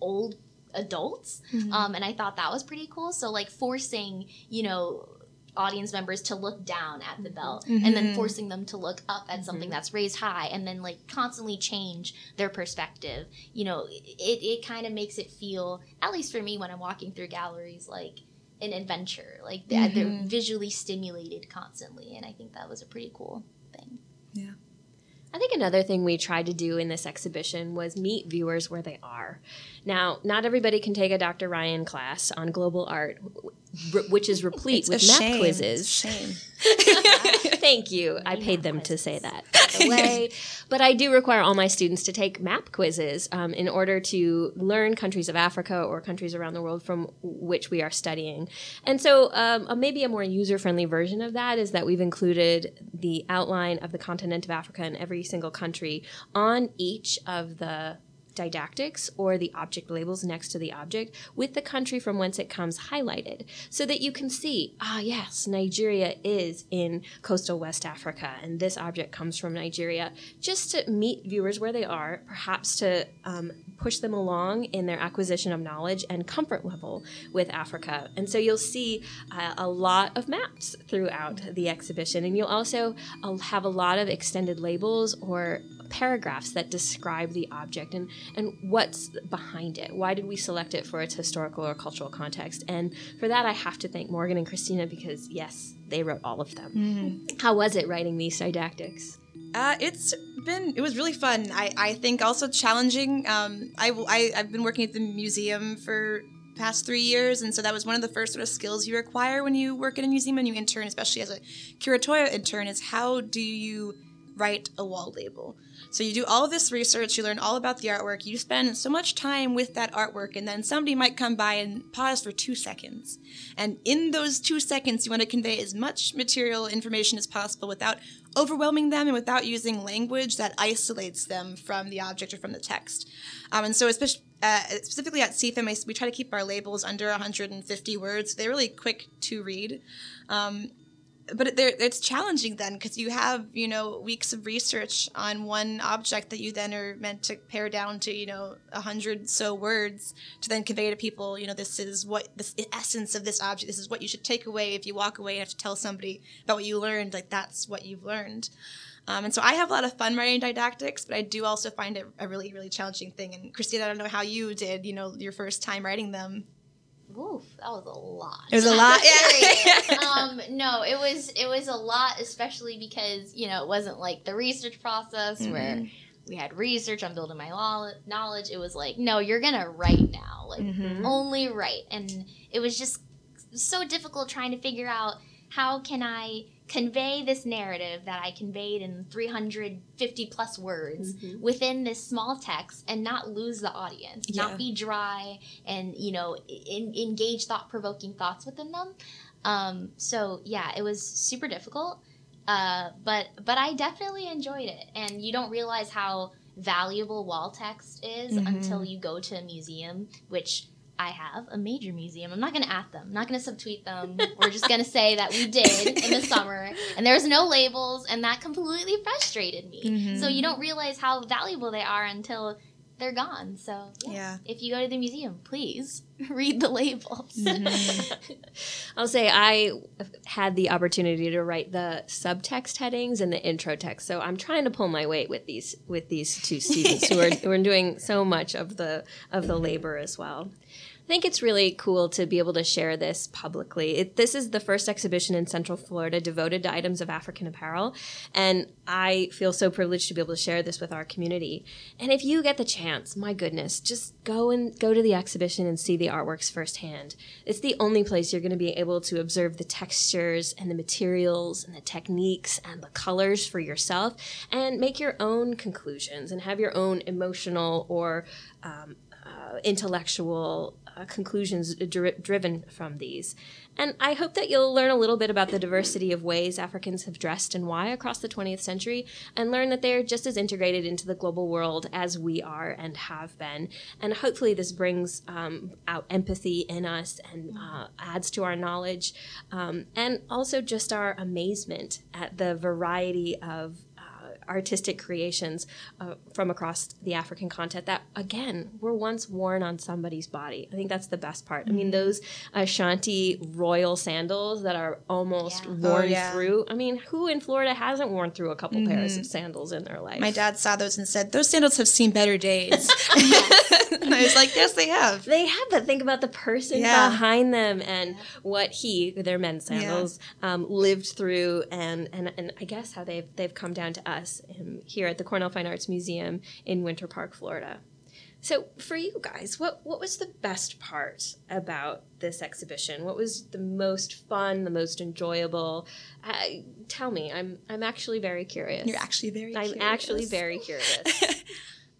old adults. Mm-hmm. Um, and i thought that was pretty cool. So like forcing you know audience members to look down at the belt mm-hmm. and then forcing them to look up at something mm-hmm. that's raised high and then like constantly change their perspective. You know it, it kind of makes it feel at least for me when i'm walking through galleries like an adventure. Like they're, they're visually stimulated constantly and i think that was a pretty cool thing I think another thing we tried to do in this exhibition was meet viewers where they are. Now, not everybody can take a Dr. Ryan class on global art, which is replete It's with map shame. quizzes. Shame. Thank you. I paid them to say that. way. but I do require all my students to take map quizzes um, in order to learn countries of Africa or countries around the world from which we are studying. And so, um, a, maybe a more user friendly version of that is that we've included the outline of the continent of Africa in every single country on each of the didactics or the object labels next to the object with the country from whence it comes highlighted so that you can see ah yes Nigeria is in coastal West Africa and this object comes from Nigeria. Just to meet viewers where they are perhaps to um, push them along in their acquisition of knowledge and comfort level with Africa. And so you'll see uh, a lot of maps throughout the exhibition and you'll also uh, have a lot of extended labels or paragraphs that describe the object. And, and what's behind it. Why did we select it for its historical or cultural context? And for that, I have to thank Morgan and Christina because, yes, they wrote all of them. Mm-hmm. How was it writing these didactics? Uh, it's been it was really fun. I, I think also challenging. Um, I, I I've been working at the museum for past three years, and so that was one of the first sort of skills you require when you work in a museum and you intern, especially as a curatorial intern, is how do you write a wall label. So you do all of this research, you learn all about the artwork, you spend so much time with that artwork, and then somebody might come by and pause for two seconds. And in those two seconds, you want to convey as much material information as possible without overwhelming them and without using language that isolates them from the object or from the text. Um, and so, especially, uh, specifically at CFAM, we try to keep our labels under 150 words. They're really quick to read. Um, but it's challenging then because you have you know weeks of research on one object that you then are meant to pare down to you know a hundred so words to then convey to people you know this is what this essence of this object this is what you should take away if you walk away and have to tell somebody about what you learned like that's what you've learned um, and so I have a lot of fun writing didactics, but I do also find it a really, really challenging thing. And Christina, I don't know how you did, you know, your first time writing them. Oof, that was a lot. It was a lot. yeah. um, no, it was it was a lot, especially because you know it wasn't like the research process mm-hmm. where we had research on building my knowledge. It was like, no, you're gonna write now, like mm-hmm. only write, and it was just so difficult trying to figure out how can I convey this narrative that I conveyed in 350 plus words mm-hmm. within this small text and not lose the audience, yeah. not be dry and, you know, in, engage thought provoking thoughts within them. Um, so yeah, it was super difficult. Uh, but, but I definitely enjoyed it. And you don't realize how valuable wall text is mm-hmm. until you go to a museum, which I have a major museum. I'm not going to at them. I'm not going to subtweet them. We're just going to say that we did in the summer, and there's no labels, and that completely frustrated me. Mm-hmm. So you don't realize how valuable they are until they're gone. So yeah, yeah. if you go to the museum, please read the labels. Mm-hmm. I'll say I had the opportunity to write the subtext headings and the intro text. So I'm trying to pull my weight with these with these two students who are who are doing so much of the of the labor as well. I think it's really cool to be able to share this publicly. It, this is the first exhibition in Central Florida devoted to items of African apparel, and I feel so privileged to be able to share this with our community. And if you get the chance, my goodness, just go and go to the exhibition and see the artworks firsthand. It's the only place you're going to be able to observe the textures and the materials and the techniques and the colors for yourself and make your own conclusions and have your own emotional or um, uh, intellectual uh, conclusions dri- driven from these. And I hope that you'll learn a little bit about the diversity of ways Africans have dressed and why across the 20th century, and learn that they're just as integrated into the global world as we are and have been. And hopefully, this brings um, out empathy in us and uh, adds to our knowledge, um, and also just our amazement at the variety of artistic creations uh, from across the African continent that, again, were once worn on somebody's body. I think that's the best part. Mm-hmm. I mean, mm-hmm. those Ashanti royal sandals that are almost yeah. worn oh, yeah. through. I mean, who in Florida hasn't worn through a couple mm-hmm. pairs of sandals in their life? My dad saw those and said, Those sandals have seen better days. and I was like, Yes, they have. They have, but think about the person yeah. behind them and what he, their men's sandals, um, lived through and, and, and I guess how they've, they've come down to us um, here at the Cornell Fine Arts Museum in Winter Park, Florida. So, for you guys, what what was the best part about this exhibition? What was the most fun, the most enjoyable? Uh, tell me. I'm I'm actually very curious. You're actually very. I'm curious. actually very curious.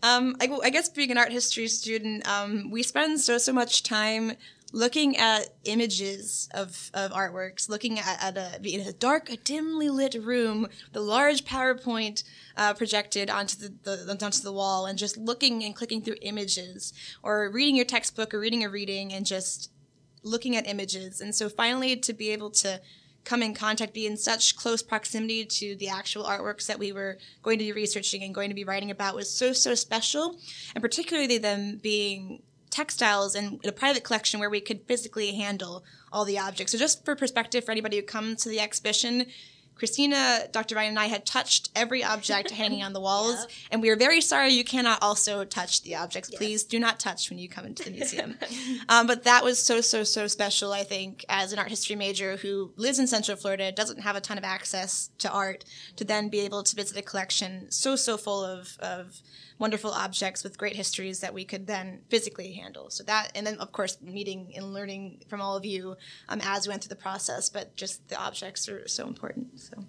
um, I, I, guess being an art history student, um, we spend so so much time looking at images of, of artworks, looking at, at a, in a dark, a dimly lit room, the large PowerPoint uh, projected onto the, the, onto the wall, and just looking and clicking through images, or reading your textbook, or reading a reading, and just looking at images. And so finally, to be able to come in contact, be in such close proximity to the actual artworks that we were going to be researching and going to be writing about was so, so special. And particularly them being textiles and a private collection where we could physically handle all the objects. So just for perspective for anybody who comes to the exhibition, Christina, Dr. Ryan, and I had touched every object hanging on the walls, Yep. and we are very sorry you cannot also touch the objects. Yes. Please do not touch when you come into the museum. um, but that was so, so, so special, I think, as an art history major who lives in Central Florida, doesn't have a ton of access to art, to then be able to visit a collection so, so full of, of wonderful objects with great histories that we could then physically handle. So that, and then of course meeting and learning from all of you um, as we went through the process. But just the objects are so important. So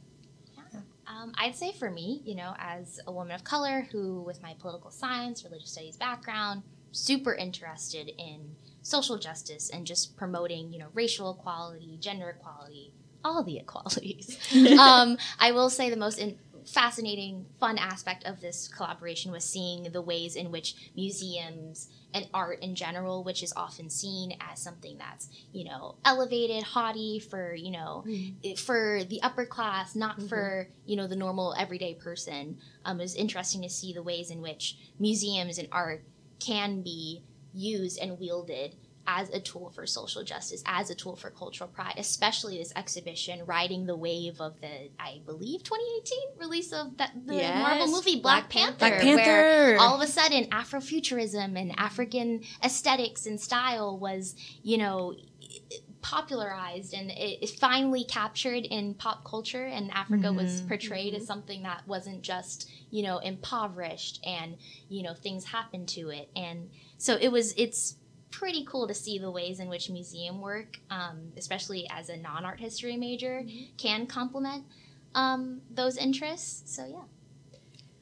Um, I'd say for me, you know, as a woman of color who, with my political science, religious studies background, super interested in social justice and just promoting, you know, racial equality, gender equality, all the equalities. um, I will say the most in- fascinating, fun aspect of this collaboration was seeing the ways in which museums and art in general, which is often seen as something that's, you know, elevated, haughty for, you know, it- for the upper class, not for you know the normal everyday person. Um, it was interesting to see the ways in which museums and art can be used and wielded as a tool for social justice, as a tool for cultural pride, especially this exhibition riding the wave of the, I believe, 2018 release of that the Yes, Marvel movie Black, Black Panther, Panther. Where all of a sudden Afrofuturism and African aesthetics and style was, you know, popularized and it is finally captured in pop culture and Africa was mm-hmm. portrayed as mm-hmm. something that wasn't just, you know, impoverished and, you know, things happened to it. And so it was it's pretty cool to see the ways in which museum work, um, especially as a non-art history major, can complement um, those interests. So yeah.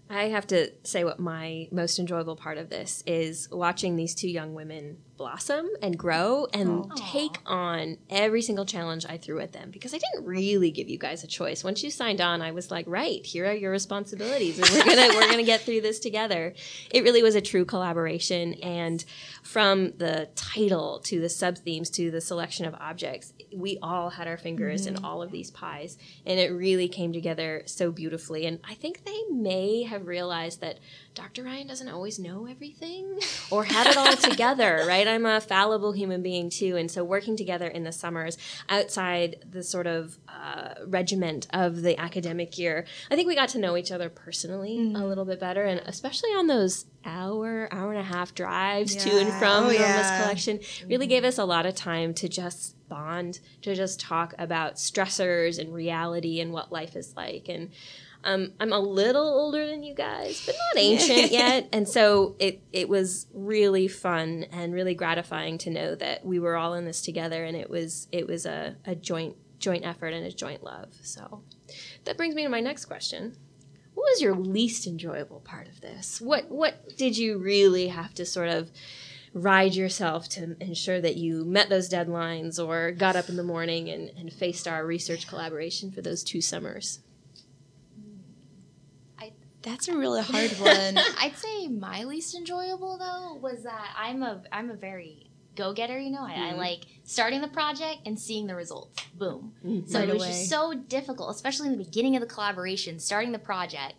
I have to say what my most enjoyable part of this is watching these two young women blossom and grow and Aw. take on every single challenge I threw at them because I didn't really give you guys a choice. Once you signed on, I was like, right, here are your responsibilities and we're going to we're going to get through this together. It really was a true collaboration and from the title to the sub themes to the selection of objects, we all had our fingers in all of these pies and it really came together so beautifully and I think they may have realized that Dr. Ryan doesn't always know everything or have it all together, right? I'm a fallible human being too. And so working together in the summers outside the sort of uh, regiment of the academic year, I think we got to know each other personally a little bit better. And especially on those hour, hour and a half drives to and from Oh, yeah. Collection really gave us a lot of time to just bond, to just talk about stressors and reality and what life is like. And um, I'm a little older than you guys, but not ancient yet. And so it, it was really fun and really gratifying to know that we were all in this together and it was it was a, a joint joint effort and a joint love. So that brings me to my next question. What was your least enjoyable part of this? What what did you really have to sort of ride yourself to ensure that you met those deadlines or got up in the morning and, and faced our research collaboration for those two summers? That's a really hard one. I'd say my least enjoyable though was that I'm a I'm a very go getter. You know, I, I Mhm. like starting the project and seeing the results. Boom. Mhm. So Right it was away. just so difficult, especially in the beginning of the collaboration, starting the project,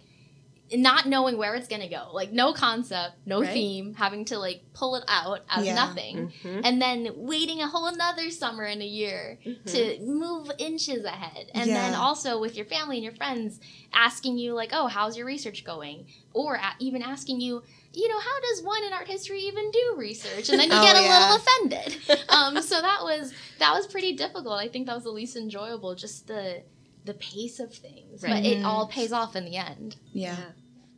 not knowing where it's gonna go. Like no concept, no Right. theme, having to like pull it out out Yeah. of nothing. Mhm. And then waiting a whole another summer and a year to move inches ahead. And then also with your family and your friends asking you, like, oh, how's your research going? Or a- even asking you, you know, how does one in art history even do research? And then you Oh, get a yeah. little offended. um, so that was that was pretty difficult. I think that was the least enjoyable, just the the pace of things. But Right. it all pays off in the end. Yeah.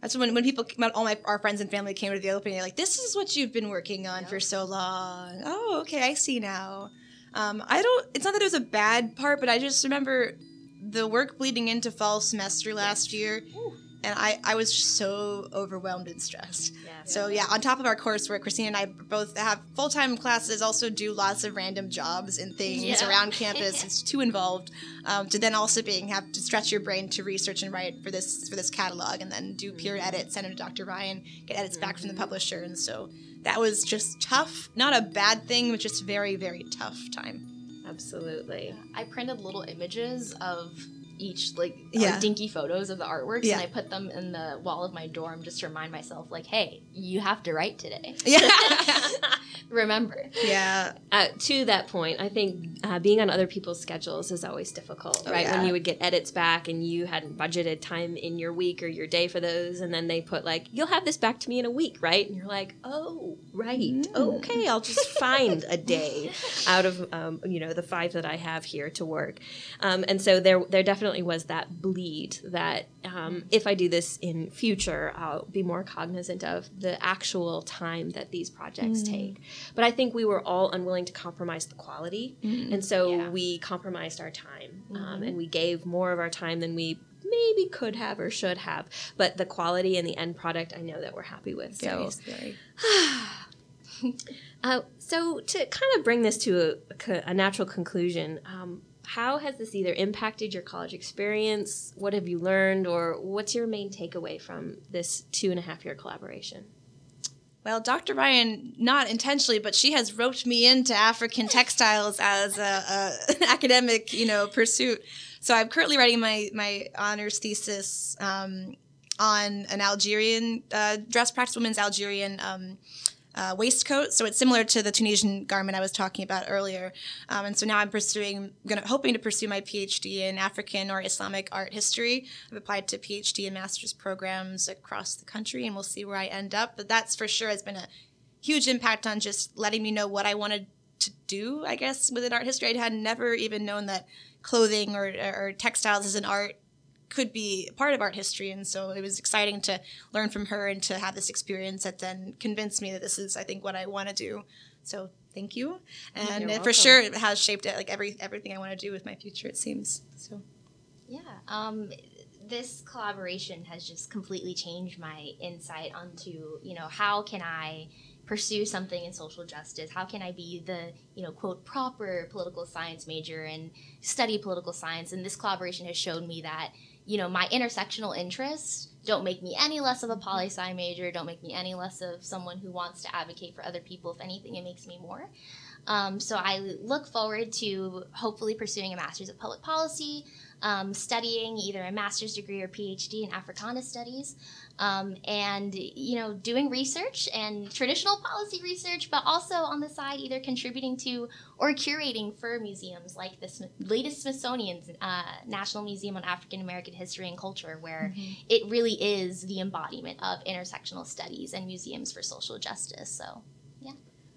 That's when when people when all my our friends and family came to the opening. And they're like, "This is what you've been working on for so long." Oh, okay, I see now. Um, I don't. It's not that it was a bad part, but I just remember the work bleeding into fall semester last year, and I I was just so overwhelmed and stressed. Yeah. So yeah, on top of our coursework, Christina and I both have full time classes. Also do lots of random jobs and things Yeah. around campus. It's too involved. Um, to then also being have to stretch your brain to research and write for this for this catalog, and then do peer edits, send it to Dr. Ryan, get edits back from the publisher, and so that was just tough. Not a bad thing, but just very very tough time. Absolutely. I printed little images of each like Yeah. dinky photos of the artworks Yeah. and I put them in the wall of my dorm just to remind myself like hey you have to write today Yeah. remember. Yeah. Uh, to that point, I think uh, being on other people's schedules is always difficult, Oh, right? yeah. When you would get edits back and you hadn't budgeted time in your week or your day for those, and then they put like, "You'll have this back to me in a week," right? And you're like, "Oh, right, Mm. okay, I'll just find a day out of um, you know the five that I have here to work." Um, and so there, there definitely was that bleed that um, if I do this in future, I'll be more cognizant of the actual time that these projects take. But I think we were all unwilling to compromise the quality, and so Yeah. we compromised our time, um, and we gave more of our time than we maybe could have or should have. But the quality and the end product, I know that we're happy with. So. Very, very. Uh, so to kind of bring this to a, a a natural conclusion, um, how has this either impacted your college experience? What have you learned, or what's your main takeaway from this two and a half year collaboration? Well, Dr. Ryan, not intentionally, but she has roped me into African textiles as a, a an academic, you know, pursuit. So I'm currently writing my my honors thesis um, on an Algerian uh, dress practice, women's Algerian um, uh, waistcoat. So it's similar to the Tunisian garment I was talking about earlier. Um, and so now I'm pursuing, gonna hoping to pursue my PhD in African or Islamic art history. I've applied to PhD and master's programs across the country, and we'll see where I end up. But that's for sure has been a huge impact on just letting me know what I wanted to do. I guess within art history, I had never even known that clothing or, or textiles as an art could be part of art history and so it was exciting to learn from her and to have this experience that then convinced me that this is i think what i want to do so thank you and for sure it has shaped it like every everything i want to do with my future it seems so Yeah. Um, this collaboration has just completely changed my insight onto, you know, how can I pursue something in social justice? How can I be the, you know, quote, proper political science major and study political science? And this collaboration has shown me that, you know, my intersectional interests don't make me any less of a poli sci major, don't make me any less of someone who wants to advocate for other people. If anything, it makes me more. Um, so I look forward to hopefully pursuing a master's of public policy, um, studying either a master's degree or PhD in Africana studies, um, and you know doing research and traditional policy research, but also on the side either contributing to or curating for museums like the Smith- latest Smithsonian's uh, National Museum on African American History and Culture, where it really is the embodiment of intersectional studies and museums for social justice. So. Yeah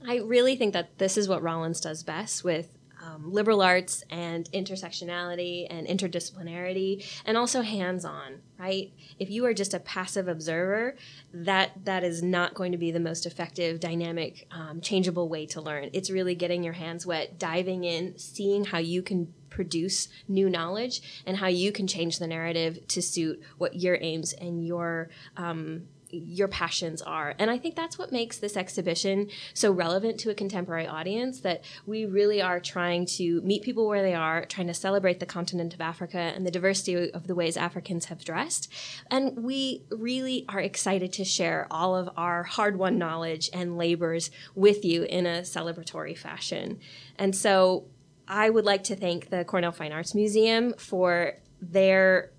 i really think that this is what Rollins does best with um, liberal arts and intersectionality and interdisciplinarity and also hands-on right? If you are just a passive observer that that is not going to be the most effective dynamic um, changeable way to learn. It's really getting your hands wet diving in seeing how you can produce new knowledge and how you can change the narrative to suit what your aims and your um, your passions are. And I think that's what makes this exhibition so relevant to a contemporary audience that we really are trying to meet people where they are, trying to celebrate the continent of Africa and the diversity of the ways Africans have dressed. And we really are excited to share all of our hard won knowledge and labors with you in a celebratory fashion. And so I would like to thank the Cornell Fine Arts Museum for their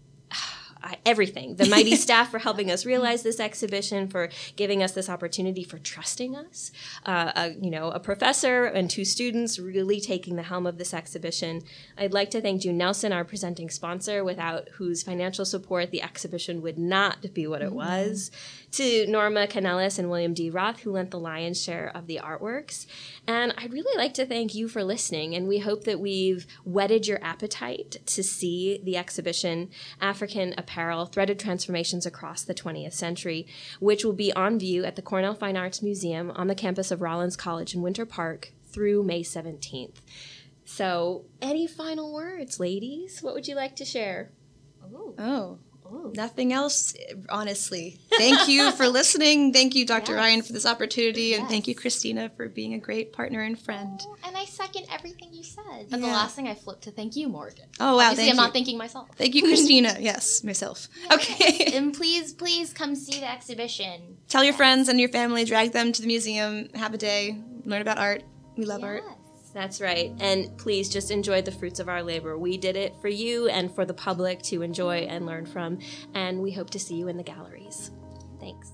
everything. The mighty staff for helping us realize this exhibition, for giving us this opportunity, for trusting us. Uh, a, you know, a professor and two students really taking the helm of this exhibition. I'd like to thank June Nelson, our presenting sponsor, without whose financial support the exhibition would not be what it was. To Norma Canelas and William D. Roth, who lent the lion's share of the artworks. And I'd really like to thank you for listening, and we hope that we've whetted your appetite to see the exhibition African Apparel Threaded Transformations Across the 20th Century, which will be on view at the Cornell Fine Arts Museum on the campus of Rollins College in Winter Park through May 17th. So, any final words, ladies? What would you like to share? Ooh. oh Ooh. nothing else honestly thank you for listening thank you dr Yes. ryan for this opportunity and thank you christina for being a great partner and friend Oh, and I second everything you said. But the last thing I flipped to thank you, Morgan. oh wow Obviously, thank I'm you not thanking myself. thank you christina yes myself okay and please, please come see the exhibition. tell your friends and your family drag them to the museum have a day learn about art we love art Yes. That's right. And please just enjoy the fruits of our labor. We did it for you and for the public to enjoy and learn from. And we hope to see you in the galleries. Thanks.